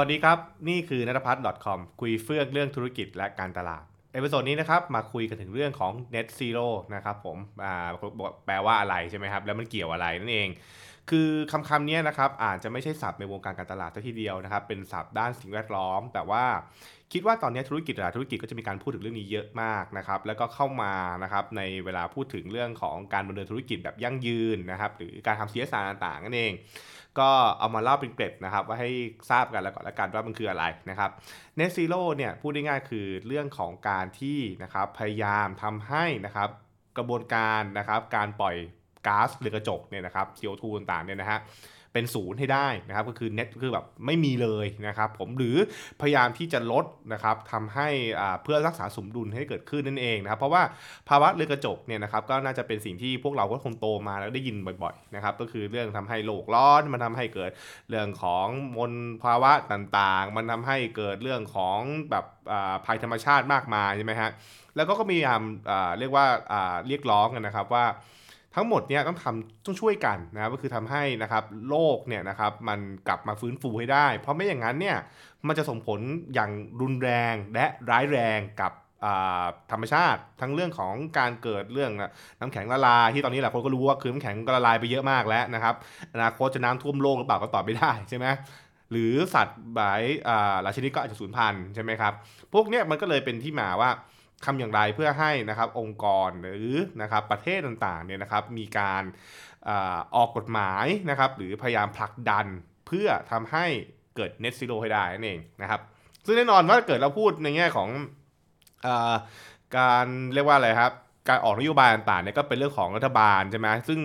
สวัสดีครับ นี่คือนัทพัฒน์ .com คุยเฟื่องเรื่องธุรกิจและการตลาด episode นี้นะครับมาคุยกันถึงเรื่องของ net zero นะครับผมอ่าแปลว่าอะไรใช่ไหมครับ แล้วมันเกี่ยวอะไรนั่นเอง คือคำคำนี้นะครับอาจจะไม่ใช่ศัพท์ในวงการการตลาดซะทีเดียวนะครับ เป็นศัพท์ด้านสิ่งแวดล้อม แต่ว่า คิดว่าตอนนี้ธุรกิจหลายธุรกิจก็จะมีการพูดถึงเรื่องนี้เยอะมากนะครับแล้วก็เข้ามานะครับในเวลาพูดถึงเรื่องของการดำเนินธุรกิจแบบยั่งยืนนะครับหรือการทำ CSR ต่างๆนั่นเอง ก็เอามาเล่าเป็นเกร็ดนะครับว่าให้ทราบกันแล้วก่อนละกันว่ามันคืออะไรนะครับ Net Zero เนี่ยพูดได้ง่ายคือเรื่องของการที่นะครับพยายามทำให้นะครับกระบวนการนะครับการปล่อยก๊าซเรือนกระจกเนี่ยนะครับ CO2 ต่างๆเนี่ยนะฮะ เป็นศูนย์ให้ได้นะครับก็คือ net คือแบบไม่มีเลยนะครับผมหรือพยายามที่จะลดนะครับทำให้อ่าเพื่อรักษาสมดุลให้เกิดขึ้นนั่นเองนะครับเพราะว่าภาวะเรือกระจกเนี่ยนะครับก็น่าจะเป็นสิ่งที่พวกเราก็คงโตมาแล้วได้ยินบ่อยๆนะครับก็คือเรื่องทำให้โลกร้อนมันทำให้เกิดเรื่องของมลภาวะต่างๆ มันทำให้เกิดเรื่องของแบบอ่าภัยธรรมชาติมากมายใช่ไหมฮะแล้วก็ก็มีพยายามอ่าเรียกว่าอ่าเรียกร้องกันนะครับว่า ทั้งหมดเนี่ยต้องทำต้องช่วยกันนะครับก็คือทำให้นะครับโลกเนี่ยนะครับมันกลับมาฟื้นฟูให้ได้ เพราะไม่อย่างนั้นเนี่ยมันจะส่งผลอย่างรุนแรงและร้ายแรงกับธรรมชาติทั้งเรื่องของการเกิดเรื่องน้ำแข็งละลายที่ตอนนี้หลายคนก็รู้ว่าคือน้ำแข็งก็ละลายไปเยอะมากแล้วนะครับอนาคตจะน้ำท่วมโลกหรือเปล่าก็ตอบไม่ได้ใช่ไหมหรือสัตว์หลายอ่าหลายชนิดก็อาจจะสูญพันธุ์ใช่ไหมครับพวกเนี้ยมันก็เลยเป็นที่มาว่า ทำอย่างไรเพื่อให้นะครับองค์กรหรือนะครับประเทศต่างๆเนี่ยนะครับมีการอออกกฎหมายนะครับหรือพยายามผลักดันเพื่อทำให้เกิด net zero ให้ได้นั่นเองนะครับซึ่งแน่นอนว่าเกิดเราพูดในแง่ของอการเรียกว่าอะไรครับการออกนโยบายต่างๆเนี่ยก็เป็นเรื่องของรัฐบาลใช่ไหมซึ่ง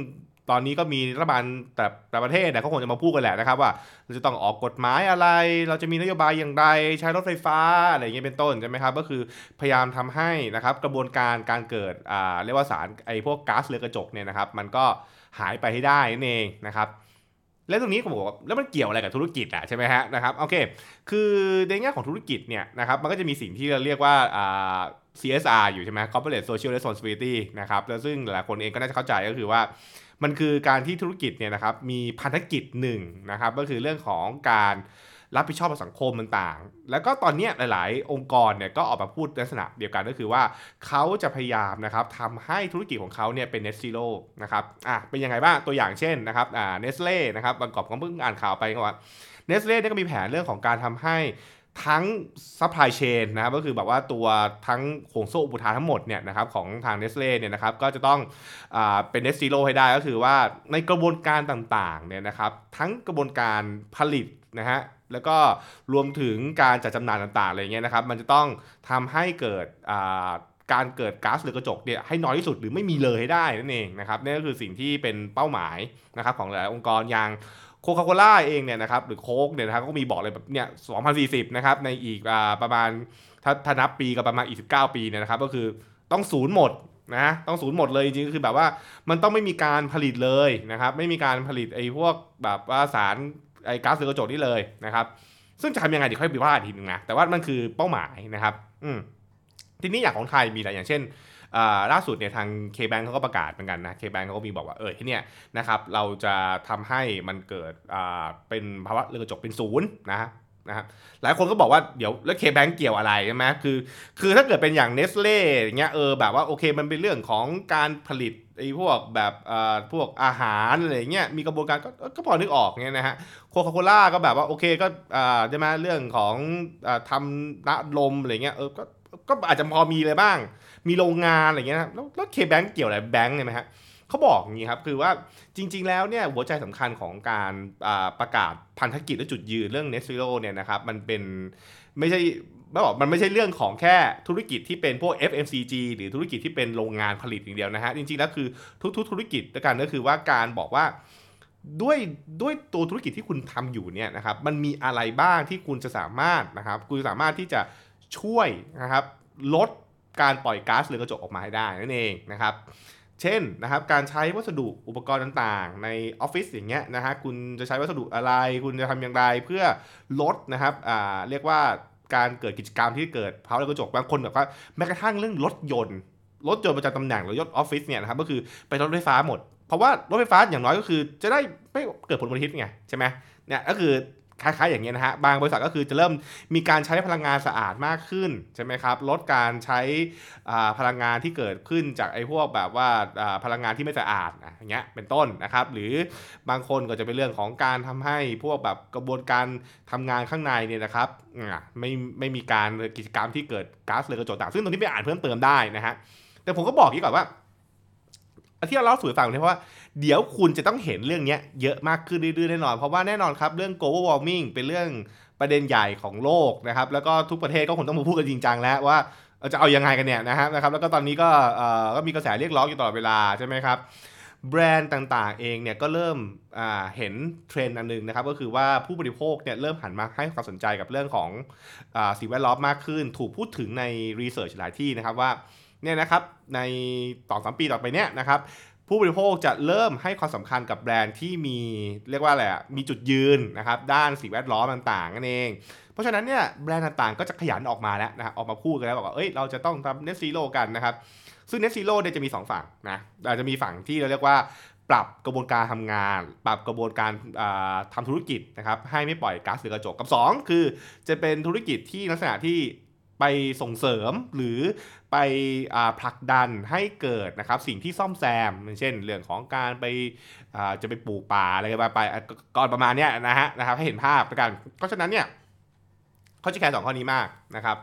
ตอนนี้ก็มีรัฐบาลแต่แต่ประเทศเนี่ยเขาคงจะมาพูดกันแหละนะครับว่าเราจะต้องออกกฎหมายอะไร เราจะมีนโยบายอย่างไรใช้รถไฟฟ้าอะไรอย่างเงี้ยเป็นต้นใช่ไหมครับก็คือพยายามทำให้นะครับกระบวนการการเกิดอ่าเรียกว่าสารไอ้พวกก๊าซเรือนกระจกเนี่ยนะครับมันก็หายไปให้ได้นั่นเองนะครับ แล้วตรงนี้ผมบอกว่าแล้วมันเกี่ยวอะไรกับธุรกิจอะใช่ไหมฮะนะครับโอเคคือในแง่ของธุรกิจเนี่ยนะครับมันก็จะมีสิ่งที่เราเรียกว่าอ่า CSR อยู่ใช่ไหม Corporate Social Responsibility นะครับแล้วซึ่งหลายคนเองก็น่าจะเข้าใจก็คือว่า มันคือการที่ธุรกิจเนี่ยนะครับมีพันธกิจหนึ่งนะครับก็คือเรื่องของการ รับผิดชอบต่อสังคมต่างๆ แล้วก็ตอนนี้หลาย ๆ องค์กรเนี่ยก็ออกมาพูดลักษณะเดียวกันก็คือว่าเขาจะพยายามนะครับทำให้ธุรกิจของเขาเนี่ยเป็น net zero นะครับอะเป็นยังไงบ้างตัวอย่างเช่นนะครับอ่าเนสเล่นะครับบางกอบก็เพิ่งอ่านข่าวไปว่าเนสเล่เนี่ยก็มีแผนเรื่องของการทำให้ทั้ง supply chain นะครับก็คือแบบว่าตัวทั้งห่วงโซ่อุปทานทั้งหมดเนี่ยนะครับของทางเนสเล่เนี่ยนะครับก็จะต้องอเป็น net zero ให้ได้ก็คือว่าในกระบวนการต่างๆเนี่ยนะครับทั้งกระบวนการผลิต นะฮะแล้วก็รวมถึงการจัดจำหน่ายต่างๆอะไรเงี้ยนะครับ มันจะต้องทำให้เกิดการเกิดก๊าซเรือนกระจกเนี่ยให้น้อยที่สุดหรือไม่มีเลยให้ได้นั่นเองนะครับนี่ก็คือสิ่งที่เป็นเป้าหมายนะครับของหลายองค์กรอย่างโคคาโคล่าเองเนี่ยนะครับหรือโค้กเนี่ยนะครับก็มีบอกเลยแบบเนี่ย 2040 นะครับในอีกอประมาณถ้าถ้านับปีก็ประมาณอีก19ปีเนี่ยนะครับก็คือต้องศูนย์หมดนะต้องศูนย์หมดเลยจริงๆก็คือแบบว่ามันต้องไม่มีการผลิตเลยนะครับไม่มีการผลิตไอ้พวกแบบว่าสาร ไอ้ก๊าซเรือกระจกนี่เลยนะครับซึ่งจะทำยังไงเดี๋ยวค่อยไปว่าอีกทีนึงนะแต่ว่ามันคือเป้าหมายนะครับอืมทีนี้อย่างของไทยมีอะไรอย่างเช่นล่าสุดเนี่ยทาง K-Bank เขาก็ประกาศเหมือนกันนะ K-Bank เขาก็มีบอกว่าเออที่เนี่ยนะครับเราจะทำให้มันเกิดเป็นภาวะเรือกระจกเป็นศูนย์นะนะครับหลายคนก็บอกว่าเดี๋ยวแล้ว K-Bank เกี่ยวอะไรใช่ไหมคือคือถ้าเกิดเป็นอย่างเนสเล่อย่างเงี้ยเออแบบว่าโอเคมันเป็นเรื่องของการผลิต ไอ้พวกแบบพวกอาหารอะไรเงี้ยมีกระบวนการก็ก็พอนึกออกเงี้ยนะฮะโคคาโคล่าก็แบบว่าโอเคก็อ่าใช่ไหมเรื่องของอทำน้ำลมอะไรเงี้ยเออก็ก็อาจจะพอมีเลยบ้าง มีโรงงานอะไรเงี้ยนะแล้วแล้วเคแบงก์เกี่ยวอะไรแบงค์เนี่ยไหมฮะเขาบอกอย่างนี้ครับคือว่าจริง ๆ แล้วเนี่ยหัวใจสำคัญของการประกาศพันธกิจและจุดยืนเรื่อง net zero เนี่ยนะครับมันเป็น ไม่ใช่ไม่บอกมันไม่ใช่เรื่องของแค่ธุรกิจที่เป็นพวก FMCG หรือธุรกิจที่เป็นโรงงานผลิตอย่างเดียวนะฮะ จริงๆแล้วคือทุกๆ ธุรกิจด้วยกันก็คือว่าการบอกว่าด้วยด้วยตัวธุรกิจที่คุณทำอยู่เนี่ยนะครับมันมีอะไรบ้างที่คุณจะสามารถนะครับคุณสามารถที่จะช่วยนะครับลดการปล่อยก๊าซเรือนกระจกออกมาให้ได้นั่นเองนะครับ เช่นนะครับการใช้วัสดุอุปกรณ์ต่างๆ ในออฟฟิศอย่างเงี้ยนะฮะคุณจะใช้วัสดุอะไร คุณจะทำอย่างไรเพื่อลดนะครับอ่าเรียกว่าการเกิดกิจกรรมที่เกิดภาวะเรือนกระจกบางคนแบบว่าแม้กระทั่งเรื่องรถยนต์รถยนต์ประจำตำแหน่งหรือรถออฟฟิศเนี่ยนะครับก็คือไปรถไฟฟ้าหมด เพราะว่ารถไฟฟ้าอย่างน้อยก็คือจะได้ไม่เกิดผลมลพิษไงใช่ไหมเนี่ยก็คือ คล้ายๆอย่างเงี้ยนะฮะบางบริษัทก็คือจะเริ่มมีการใช้พลังงานสะอาดมากขึ้นใช่ไหมครับลดการใช้พลังงานที่เกิดขึ้นจากไอ้พวกแบบว่าพลังงานที่ไม่สะอาดอย่างเงี้ยเป็นต้นนะครับหรือบางคนก็จะเป็นเรื่องของการทำให้พวกแบบกระบวนการทำงานข้างในเนี่ยนะครับไม่ไม่มีการกิจกรรมที่เกิดก๊าซเรือนกระจกต่างซึ่งตรงนี้ไปอ่านเพิ่มเติมได้นะฮะแต่ผมก็บอกกี้ก่อนว่าที่เราเล่าสู่ฟังเนี่ยเพราะว่า เดี๋ยวคุณจะต้องเห็นเรื่องนี้เยอะมากขึ้นเรื่อยๆแน่นอน เพราะว่าแน่นอนครับเรื่อง global warming เป็นเรื่องประเด็นใหญ่ของโลกนะครับ แล้วก็ทุกประเทศก็คงต้องมาพูดกันจริงจังแล้วว่าจะเอายังไงกันเนี่ยนะครับนะครับ แล้วก็ตอนนี้ก็ก็มีกระแสเรียกร้องอยู่ตลอดเวลาใช่ไหมครับแบรนด์ต่างๆเองเนี่ยก็เริ่มเห็นเทรนด์อันนึงนะครับ ก็คือว่าผู้บริโภคเนี่ยเริ่มหันมาให้ความสนใจกับเรื่องของอสิ่งแวดล้อมมากขึ้น ถูกพูดถึงใน research หลายที่นะครับว่าเนี่ยนะครับในต่อสามปีต่อไปเนี่ยนะครับ ผู้บริโภคจะเริ่มให้ความสำคัญกับแบรนด์ที่มีเรียกว่าอะไรมีจุดยืนนะครับด้านสิ่งแวดล้อมต่างๆนั่นเอง เพราะฉะนั้นเนี่ยแบรนด์ต่างๆ ก็จะขยันออกมาแล้วนะออกมาพูดกันแล้วบอกว่าเอ้ยเราจะต้องทำ net zero กันนะครับซึ่ง net zero เนี่ยจะมี 2 ฝั่งนะอาจจะมีฝั่งที่เราเรียกว่าปรับกระบวนการทำงาน ปรับกระบวนการทำธุรกิจนะครับให้ไม่ปล่อยก๊าซเรือนกระจกกับ 2 คือจะเป็นธุรกิจที่ลักษณะที่ ไปส่งเสริมหรือไปผลักดันให้เกิดนะครับสิ่งที่ซ่อมแซม เช่นเรื่องของการไปจะไปปลูกป่าอะไรไปไปก่อนประมาณนี้นะฮะนะครับให้เห็นภาพกันเพราะฉะนั้นเนี่ยเขาจะแคร์สองข้อนี้มากนะครับ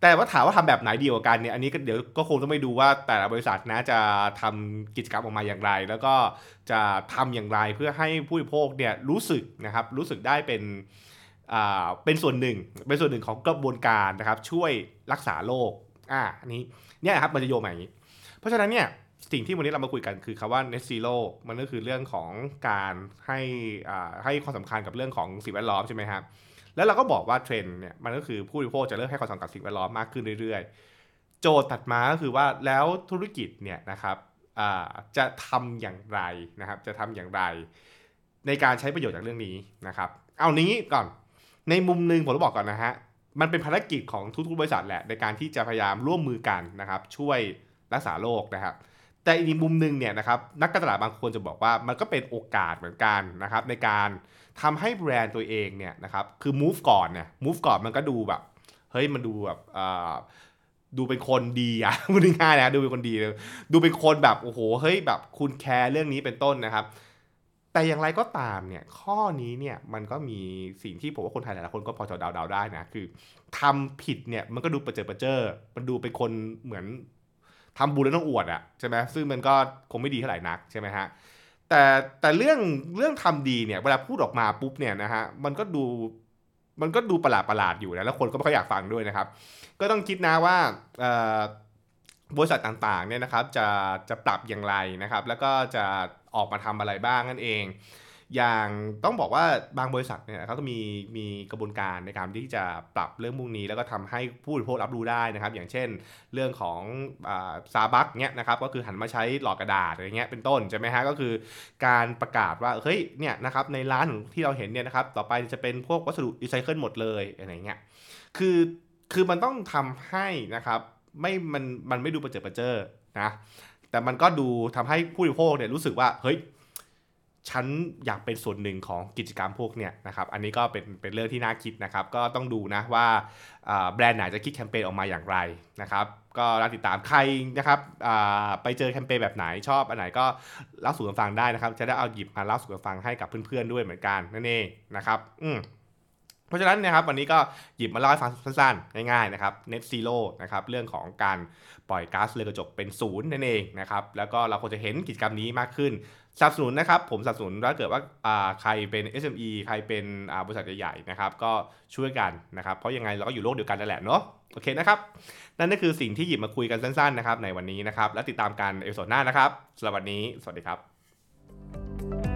แต่ว่าถามว่าทำแบบไหนดีกว่ากันเนี่ยอันนี้ก็เดี๋ยวก็คงต้องไปดูว่าแต่ละบริษัทนะจะทำกิจกรรมออกมาอย่างไร แล้วก็จะทำอย่างไรเพื่อให้ผู้บริโภคเนี่ยรู้สึกนะครับรู้สึกได้เป็น เป็นส่วนหนึ่งเป็นส่วนหนึ่งของกระบวนการนะครับช่วยรักษาโรคอ่าอันนี้เนี่ยครับมันจะโยงมาอย่างนี้ เพราะฉะนั้นเนี่ยสิ่งที่วันนี้เรามาคุยกันคือคำว่า net zero มันก็คือเรื่องของการให้อ่าให้ความสำคัญกับเรื่องของสิ่งแวดล้อมใช่ไหมครับแล้วเราก็บอกว่าเทรนด์เนี่ยมันก็คือผู้บริโภคจะเริ่มให้ความสำคัญกับสิ่งแวดล้อมมากขึ้นเรื่อยๆ โจทย์ตัดมาก็คือว่าแล้วธุรกิจเนี่ยนะครับจะทำอย่างไรนะครับจะทำอย่างไร ในการใช้ประโยชน์จากเรื่องนี้นะครับ เอานี้ก่อน ในมุมหนึ่งผมต้องบอกก่อนนะฮะมันเป็นภารกิจของทุกๆบริษัทแหละในการที่จะพยายามร่วมมือกันนะครับ ช่วยรักษาโรคนะครับ แต่อีกมุมหนึ่งเนี่ยนะครับนักการตลาดบางคนจะบอกว่ามันก็เป็นโอกาสเหมือนกันนะครับในการทำให้แบรนด์ตัวเองเนี่ยนะครับคือ move ก่อนเนี่ย move ก่อนมันก็ดูแบบเฮ้ยมันดูแบบดูเป็นคนดีอะพูดง่ายๆนะดูเป็นคนดีดูเป็นคนแบบโอ้โหเฮ้ยแบบคุณแคร์เรื่องนี้เป็นต้นนะครับ แต่อย่างไรก็ตามเนี่ยข้อนี้เนี่ยมันก็มีสิ่งที่ผมว่าคนไทยหลายคนก็พอจะเดาๆได้นะคือทำผิดเนี่ยมันก็ดูประเจิดประเจิอมันดูเป็นคนเหมือนทำบุญแล้วต้องอวดอะใช่ไหมซึ่งมันก็คงไม่ดีเท่าไหร่นักใช่ไหมฮะแต่แต่เรื่องเรื่องทำดีเนี่ยเวลาพูดออกมาปุ๊บเนี่ยนะฮะมันก็ดูมันก็ดูประหลาดประหลาดอยู่นะแล้วคนก็ไม่ค่อยอยากฟังด้วยนะครับ ก็ต้องคิดนะว่าบริษัทต่างๆเนี่ยนะครับจะจะปรับอย่างไรนะครับ แล้วก็จะ ออกมาทำอะไรบ้างนั่นเอง อย่างต้องบอกว่าบางบริษัทเนี่ยเขาก็มีมีกระบวนการในการที่จะปรับเรื่องมุงนี้ แล้วก็ทำให้ผู้บริโภครับรู้ได้นะครับ อย่างเช่น เรื่องของซาบักเนี่ยนะครับก็คือหันมาใช้หลอดกระดาษอะไรเงี้ยเป็นต้นใช่ไหมฮะก็คือการประกาศว่าเฮ้ยเนี่ยนะครับในร้านที่เราเห็นเนี่ยนะครับต่อไปจะเป็นพวกวัสดุรีไซเคิลหมดเลยอะไรเงี้ยคือคือมันต้องทำให้นะครับไม่มันมันไม่ดูประเจิดประเจอนะ แต่มันก็ดูทำให้ผู้บริโภคเนี่ยรู้สึกว่าเฮ้ยฉันอยากเป็นส่วนหนึ่งของกิจกรรมพวกเนี่ยนะครับ อันนี้ก็เป็นเป็นเรื่องที่น่าคิดนะครับ ก็ต้องดูนะว่าแบรนด์ไหนจะคิดแคมเปญออกมาอย่างไรนะครับ ก็รอติดตามใครนะครับไปเจอแคมเปญแบบไหนชอบอันไหนก็เล่าสู่กันฟังได้นะครับ จะได้เอาหยิบมาเล่าสู่กันฟังให้กับเพื่อนๆด้วยเหมือนกันนั่นเองนะครับ อืม เพราะฉะนั้นนะครับวันนี้ก็หยิบมาเล่าให้ฟังสั้นๆง่ายๆนะครับ net zero นะครับเรื่องของการปล่อยก๊าซเรือนกระจกเป็นศูนย์นั่นเองนะครับแล้วก็เราควรจะเห็นกิจกรรมนี้มากขึ้นสนับสนุนนะครับผมสนับสนุนถ้าเกิดว่าใครเป็น SME ใครเป็นบริษัทใหญ่ๆนะครับก็ช่วยกันนะครับเพราะยังไงเราก็อยู่โลกเดียวกันนั่นแหละเนาะโอเคนะครับนั่นก็คือสิ่งที่หยิบมาคุยกันสั้นๆนะครับในวันนี้นะครับแล้วติดตามกัน episode หน้านะครับสำหรับวันนี้ สวัสดีครับ